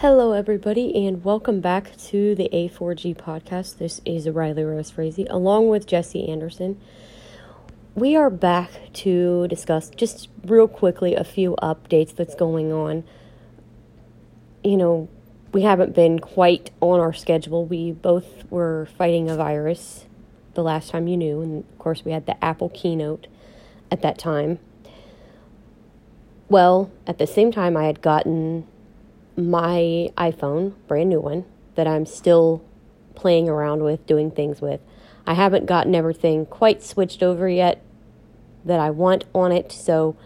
Hello, everybody, and welcome back to the A4G podcast. This is Riley Rose Frazee, along with Jesse Anderson. We are back to discuss just real quickly a few updates that's going on. You know, we haven't been quite on our schedule. We both were fighting a virus the last time you knew, and of course, we had the Apple keynote at that time. Well, at the same time, I had gotten my iPhone, brand new one, that I'm still playing around with, doing things with. I haven't gotten everything quite switched over yet that I want on it, so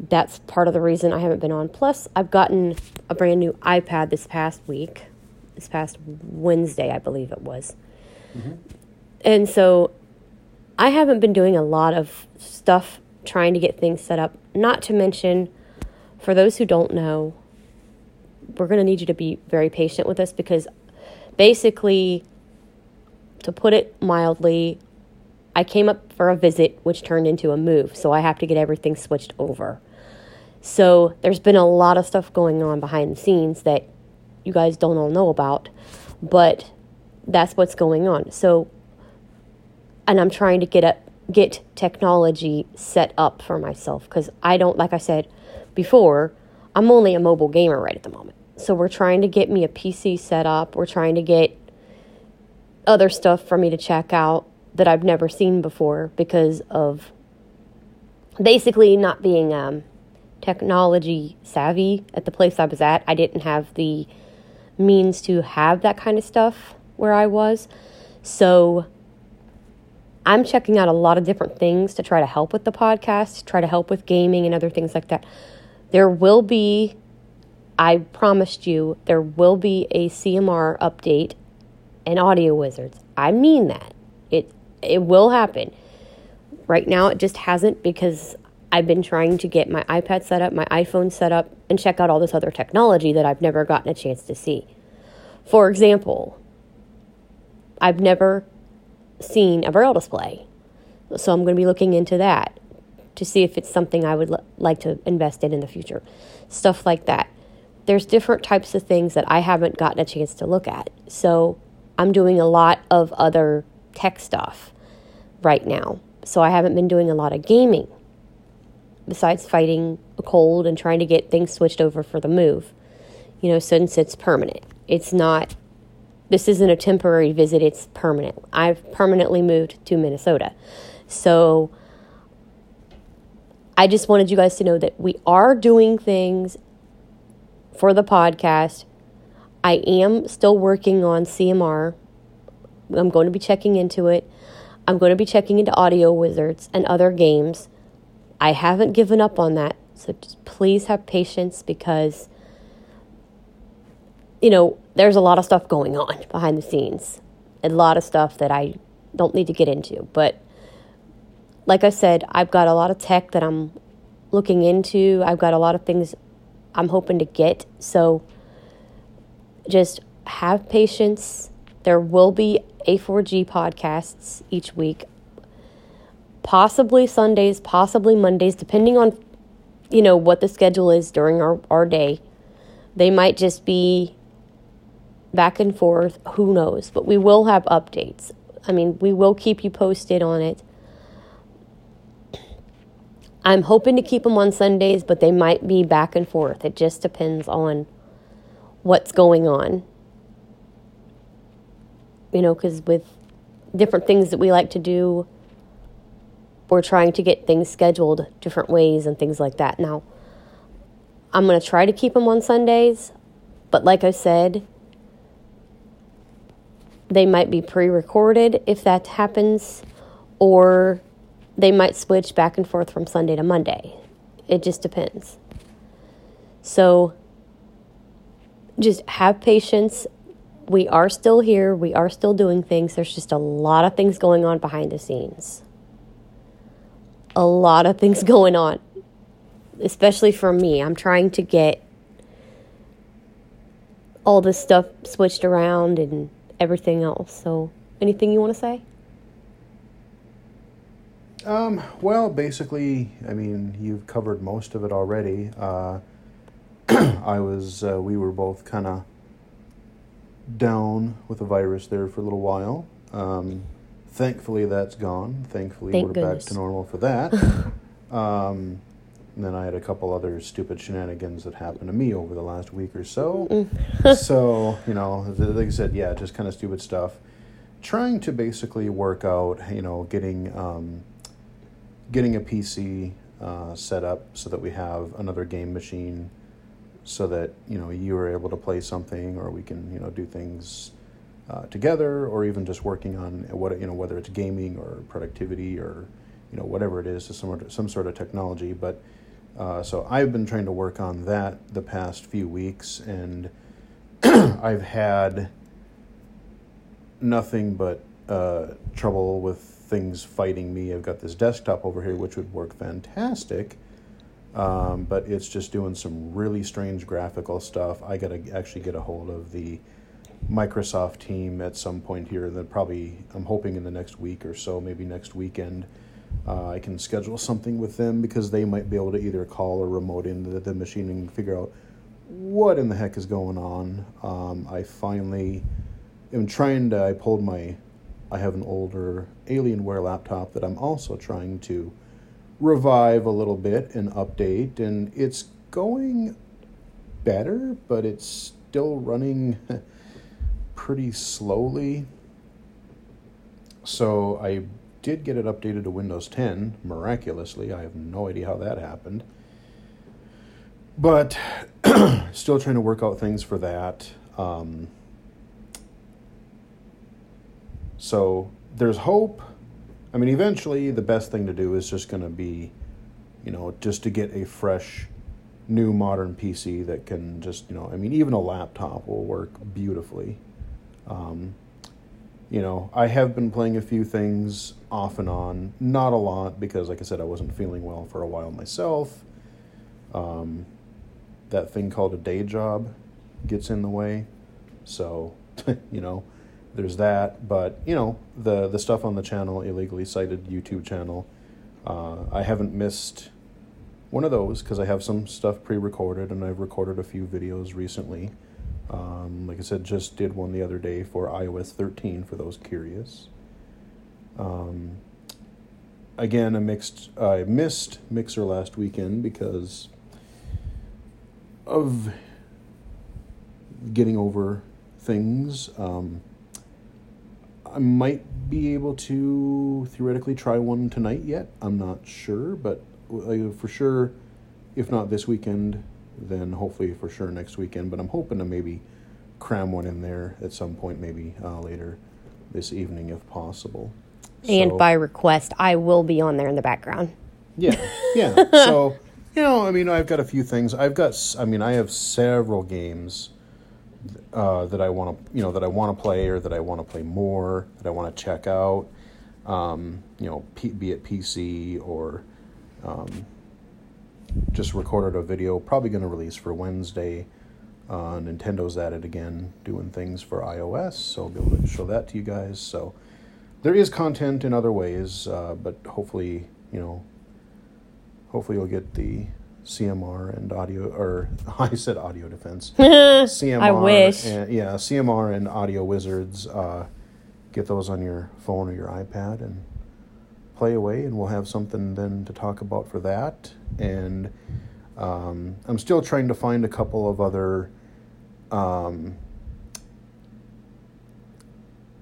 that's part of the reason I haven't been on. Plus, I've gotten a brand new iPad this past week, this past Wednesday, I believe it was. Mm-hmm. And so I haven't been doing a lot of stuff trying to get things set up, not to mention, for those who don't know, we're going to need you to be very patient with us because basically, to put it mildly, I came up for a visit, which turned into a move. So I have to get everything switched over. So there's been a lot of stuff going on behind the scenes that you guys don't all know about, but that's what's going on. So, and I'm trying to get a get technology set up for myself because I don't, like I said before, I'm only a mobile gamer right at the moment. So we're trying to get me a PC set up. We're trying to get other stuff for me to check out that I've never seen before because of basically not being um, technology savvy at the place I was at. I didn't have the means to have that kind of stuff where I was. So I'm checking out a lot of different things to try to help with the podcast, try to help with gaming and other things like that. There will be I promised you there will be a CMR update and Audio Wizards. I mean that. It it will happen. Right now it just hasn't because I've been trying to get my iPad set up, my iPhone set up, and check out all this other technology that I've never gotten a chance to see. For example, I've never seen a braille display. So I'm going to be looking into that to see if it's something I would l- like to invest in in the future. Stuff like that there's different types of things that I haven't gotten a chance to look at. So I'm doing a lot of other tech stuff right now. So I haven't been doing a lot of gaming besides fighting a cold and trying to get things switched over for the move. You know, since it's permanent. It's not this isn't a temporary visit, it's permanent. I've permanently moved to Minnesota. So I just wanted you guys to know that we are doing things for the podcast. I am still working on CMR. I'm going to be checking into it. I'm going to be checking into Audio Wizards and other games. I haven't given up on that. So just please have patience because, you know, there's a lot of stuff going on behind the scenes. A lot of stuff that I don't need to get into. But like I said, I've got a lot of tech that I'm looking into. I've got a lot of things I'm hoping to get. So just have patience. There will be A4G podcasts each week, possibly Sundays, possibly Mondays, depending on you know what the schedule is during our, our day. They might just be back and forth, who knows, but we will have updates. I mean, we will keep you posted on it. I'm hoping to keep them on Sundays, but they might be back and forth. It just depends on what's going on. You know, because with different things that we like to do, we're trying to get things scheduled different ways and things like that. Now, I'm going to try to keep them on Sundays, but like I said, they might be pre recorded if that happens, or they might switch back and forth from Sunday to Monday. It just depends. So just have patience. We are still here. We are still doing things. There's just a lot of things going on behind the scenes. A lot of things going on, especially for me. I'm trying to get all this stuff switched around and everything else. So, anything you want to say? Um, well, basically, I mean, you've covered most of it already. Uh, I was, uh, we were both kind of down with the virus there for a little while. Um, thankfully, that's gone. Thankfully, Thank we're goodness. back to normal for that. um, and then I had a couple other stupid shenanigans that happened to me over the last week or so. Mm. so, you know, like I said, yeah, just kind of stupid stuff. Trying to basically work out, you know, getting um, getting a PC uh, set up so that we have another game machine, so that you know you are able to play something, or we can you know do things uh, together, or even just working on what you know whether it's gaming or productivity or you know whatever it is, some some sort of technology. But uh, so I've been trying to work on that the past few weeks, and I've had nothing but uh, trouble with things fighting me. I've got this desktop over here, which would work fantastic, um, but it's just doing some really strange graphical stuff. I got to actually get a hold of the Microsoft team at some point here. and then probably I'm hoping in the next week or so, maybe next weekend. Uh, I can schedule something with them because they might be able to either call or remote into the, the machine and figure out what in the heck is going on. Um, I finally am trying to. I pulled my. I have an older Alienware laptop that I'm also trying to revive a little bit and update, and it's going better, but it's still running pretty slowly. So I did get it updated to Windows 10 miraculously. I have no idea how that happened. But still trying to work out things for that. Um, so there's hope. I mean, eventually, the best thing to do is just going to be, you know, just to get a fresh, new modern PC that can just, you know, I mean, even a laptop will work beautifully. Um, you know, I have been playing a few things off and on, not a lot because, like I said, I wasn't feeling well for a while myself. Um, that thing called a day job gets in the way, so you know, there's that. But you know, the the stuff on the channel, Illegally Sighted YouTube channel, uh, I haven't missed one of those because I have some stuff pre-recorded and I've recorded a few videos recently. Um, like I said, just did one the other day for iOS 13 for those curious. Um, again, I mixed. I missed Mixer last weekend because of getting over things. Um, I might be able to theoretically try one tonight yet. I'm not sure, but uh, for sure, if not this weekend, then hopefully for sure next weekend. But I'm hoping to maybe cram one in there at some point, maybe uh, later this evening if possible. And So- by request, I will be on there in the background. yeah, yeah. so you know, I mean, I've got a few things. I've got, I mean, I have several games uh, that I want to, you know, that I want to play or that I want to play more, that I want to check out. Um, you know, P- be it PC or um, just recorded a video. Probably going to release for Wednesday. Uh, Nintendo's at it again, doing things for iOS, so I'll be able to show that to you guys. So there is content in other ways, uh, but hopefully, you know, hopefully you'll get the CMR and audio, or I said audio defense. CMR. I wish. And, yeah, CMR and Audio Wizards. Uh, get those on your phone or your iPad and play away, and we'll have something then to talk about for that. And um, I'm still trying to find a couple of other um,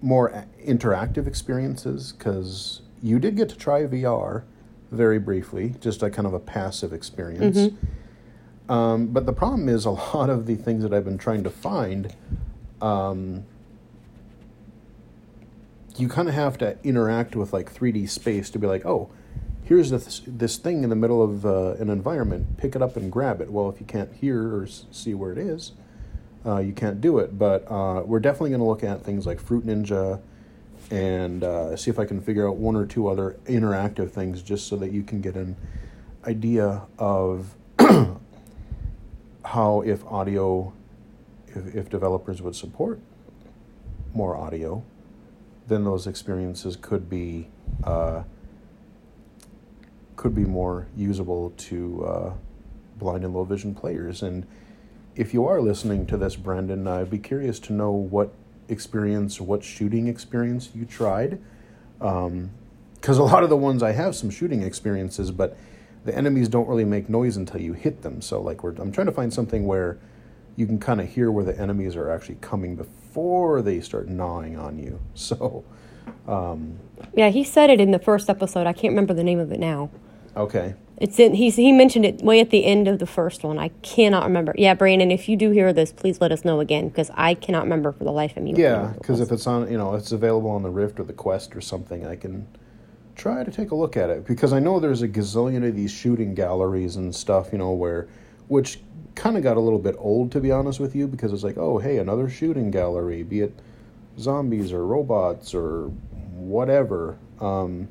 more interactive experiences because you did get to try VR very briefly, just a kind of a passive experience. Um, but the problem is a lot of the things that I've been trying to find, um, you kind of have to interact with like 3D space to be like, oh, here's this this thing in the middle of uh, an environment. Pick it up and grab it. Well, if you can't hear or s- see where it is, uh, you can't do it. But uh, we're definitely going to look at things like Fruit Ninja and uh, see if I can figure out one or two other interactive things just so that you can get an idea of how if audio, if, if developers would support more audio, then those experiences could be uh, could be more usable to uh, blind and low vision players. And if you are listening to this, Brendan, I'd be curious to know what experience, what shooting experience you tried. Um, because a lot of the ones I have some shooting experiences, but the enemies don't really make noise until you hit them. So, like, we're, I'm trying to find something where you can kind of hear where the enemies are actually coming before they start gnawing on you. So, um Yeah, he said it in the first episode. I can't remember the name of it now. okay. It's in. He's he mentioned it way at the end of the first one. I cannot remember. Yeah, Brandon, if you do hear this, please let us know again because I cannot remember for the life of me. what the name Yeah, because if it's on, you know, it's available on the Rift or the Quest or something, I can try to take a look at it. Because I know there's a gazillion of these shooting galleries and stuff, you know, where, which kind of got a little bit old, to be honest with you, because it's like, oh, hey, another shooting gallery, be it zombies or robots or whatever. Um,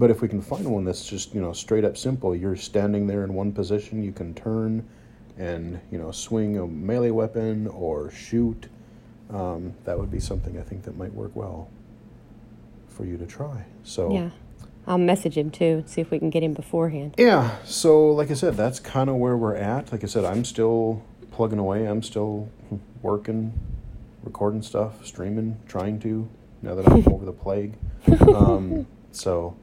but if we can find one that's just, you know, straight up simple, you're standing there in one position, you can turn and, you know, swing a melee weapon or shoot um, that would be something I think that might work well for you to try. So yeah, I'll message him too. See if we can get him beforehand. Yeah, so like I said, that's kind of where we're at. Like I said, I'm still plugging away. I'm still working, recording stuff, streaming, trying to. Now that I'm over the plague, um, so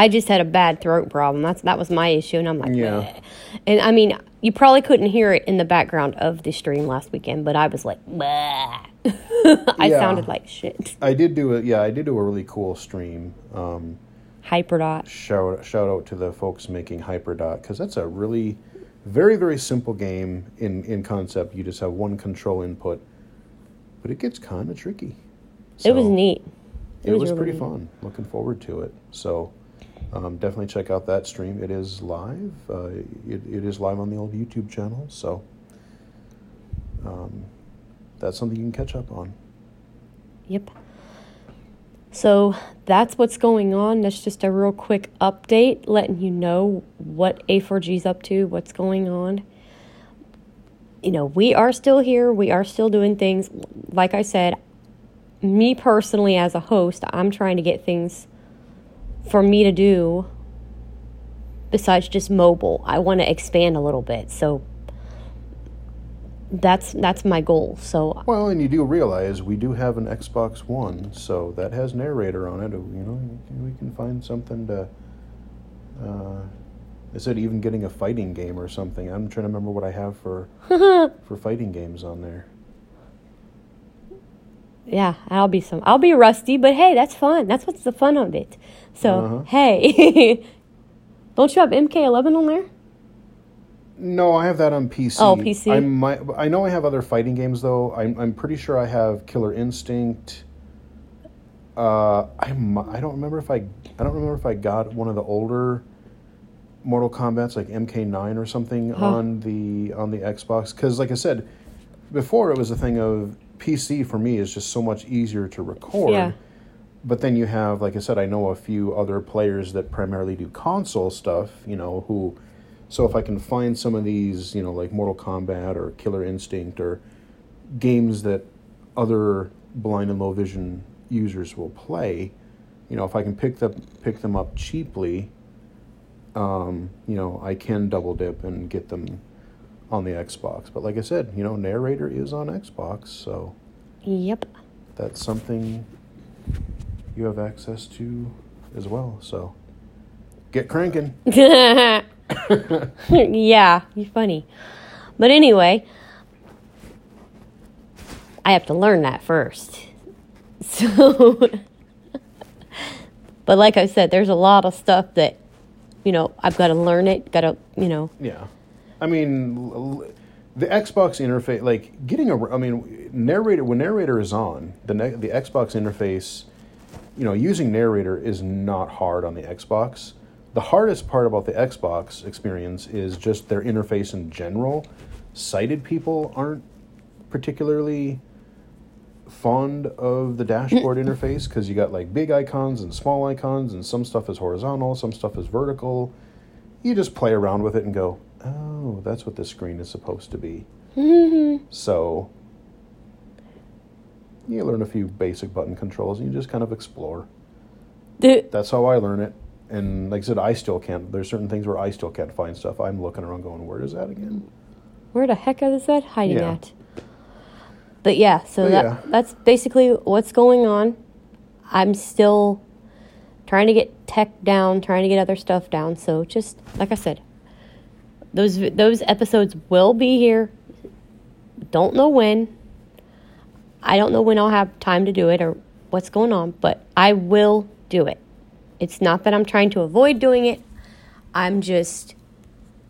I just had a bad throat problem. That's that was my issue, and I'm like, Yeah. "Bleh." and I mean, you probably couldn't hear it in the background of the stream last weekend, but I was like, I Yeah. sounded like shit. I did do it. Yeah, I did do a really cool stream. Um, Hyperdot. shout shout out to the folks making Hyperdot because that's a really very very simple game in in concept. You just have one control input, but it gets kind of tricky. it was neat. it, was, really pretty neat. fun. Looking forward to it. So um, definitely check out that stream. It is live. Uh, it, it is live on the old YouTube channel. So um, that's something you can catch up on. Yep. So that's what's going on. That's just a real quick update, letting you know what A4G's up to, what's going on. You know, we are still here. We are still doing things. Like I said, me personally, as a host, I'm trying to get things for me to do besides just mobile. I want to expand a little bit. So that's that's my goal. So Well, and you do realize we do have an Xbox One, so that has narrator on it. You know, we can find something to. Uh, I said even getting a fighting game or something. I'm trying to remember what I have for for fighting games on there. Yeah, I'll be some. I'll be rusty, but hey, that's fun. That's what's the fun of it. So Uh-huh. hey, don't you have MK11 on there? No, I have that on PC. Oh, PC. I might. I know I have other fighting games though. I'm. I'm pretty sure I have Killer Instinct. Uh, I. I don't remember if I. I don't remember if I got one of the older Mortal Kombat's like MK9 or something Huh. on the on the Xbox. Because like I said before, it was a thing of PC for me is just so much easier to record. Yeah. But then you have, like I said, I know a few other players that primarily do console stuff, you know, who. So if I can find some of these, you know, like Mortal Kombat or Killer Instinct or games that other blind and low vision users will play, you know, if I can pick them pick them up cheaply, um, you know, I can double dip and get them on the Xbox. But like I said, you know, narrator is on Xbox, so Yep. that's something you have access to as well. So get cranking. yeah, you're funny. But anyway, I have to learn that first. So, but like I said, there's a lot of stuff that, you know, I've got to learn it. Got to, you know, Yeah, I mean, the Xbox interface, like getting a, I mean, narrator when narrator is on the ne- the Xbox interface, you know, using narrator is not hard on the Xbox. The hardest part about the Xbox experience is just their interface in general. Sighted people aren't particularly fond of the dashboard interface because you got like big icons and small icons, and some stuff is horizontal, some stuff is vertical. You just play around with it and go, oh, that's what this screen is supposed to be. Mm-hmm. so you learn a few basic button controls and you just kind of explore. the, That's how I learn it. And like I said, I still can't. There's certain things where I still can't find stuff. I'm looking around going, where is that again? Where the heck is that hiding Yeah. at? But yeah, so But that yeah. that's basically what's going on. I'm still trying to get tech down, trying to get other stuff down. So just like I said, those those episodes will be here. Don't know when. I don't know when I'll have time to do it or what's going on, but I will do it. It's not that I'm trying to avoid doing it. I'm just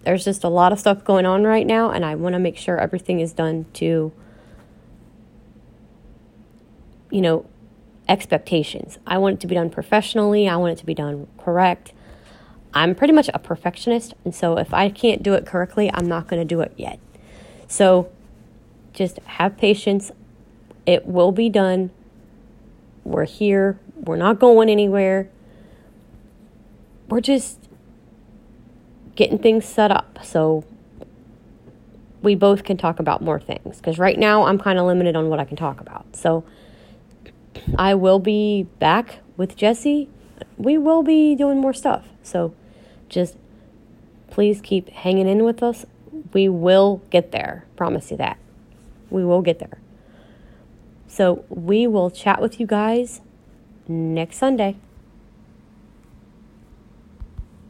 there's just a lot of stuff going on right now and I want to make sure everything is done to you know expectations. I want it to be done professionally. I want it to be done correct. I'm pretty much a perfectionist, and so if I can't do it correctly, I'm not going to do it yet. So just have patience. It will be done. We're here. We're not going anywhere. We're just getting things set up so we both can talk about more things. Because right now, I'm kind of limited on what I can talk about. So I will be back with Jesse. We will be doing more stuff. So just please keep hanging in with us. We will get there. Promise you that. We will get there. So we will chat with you guys next Sunday.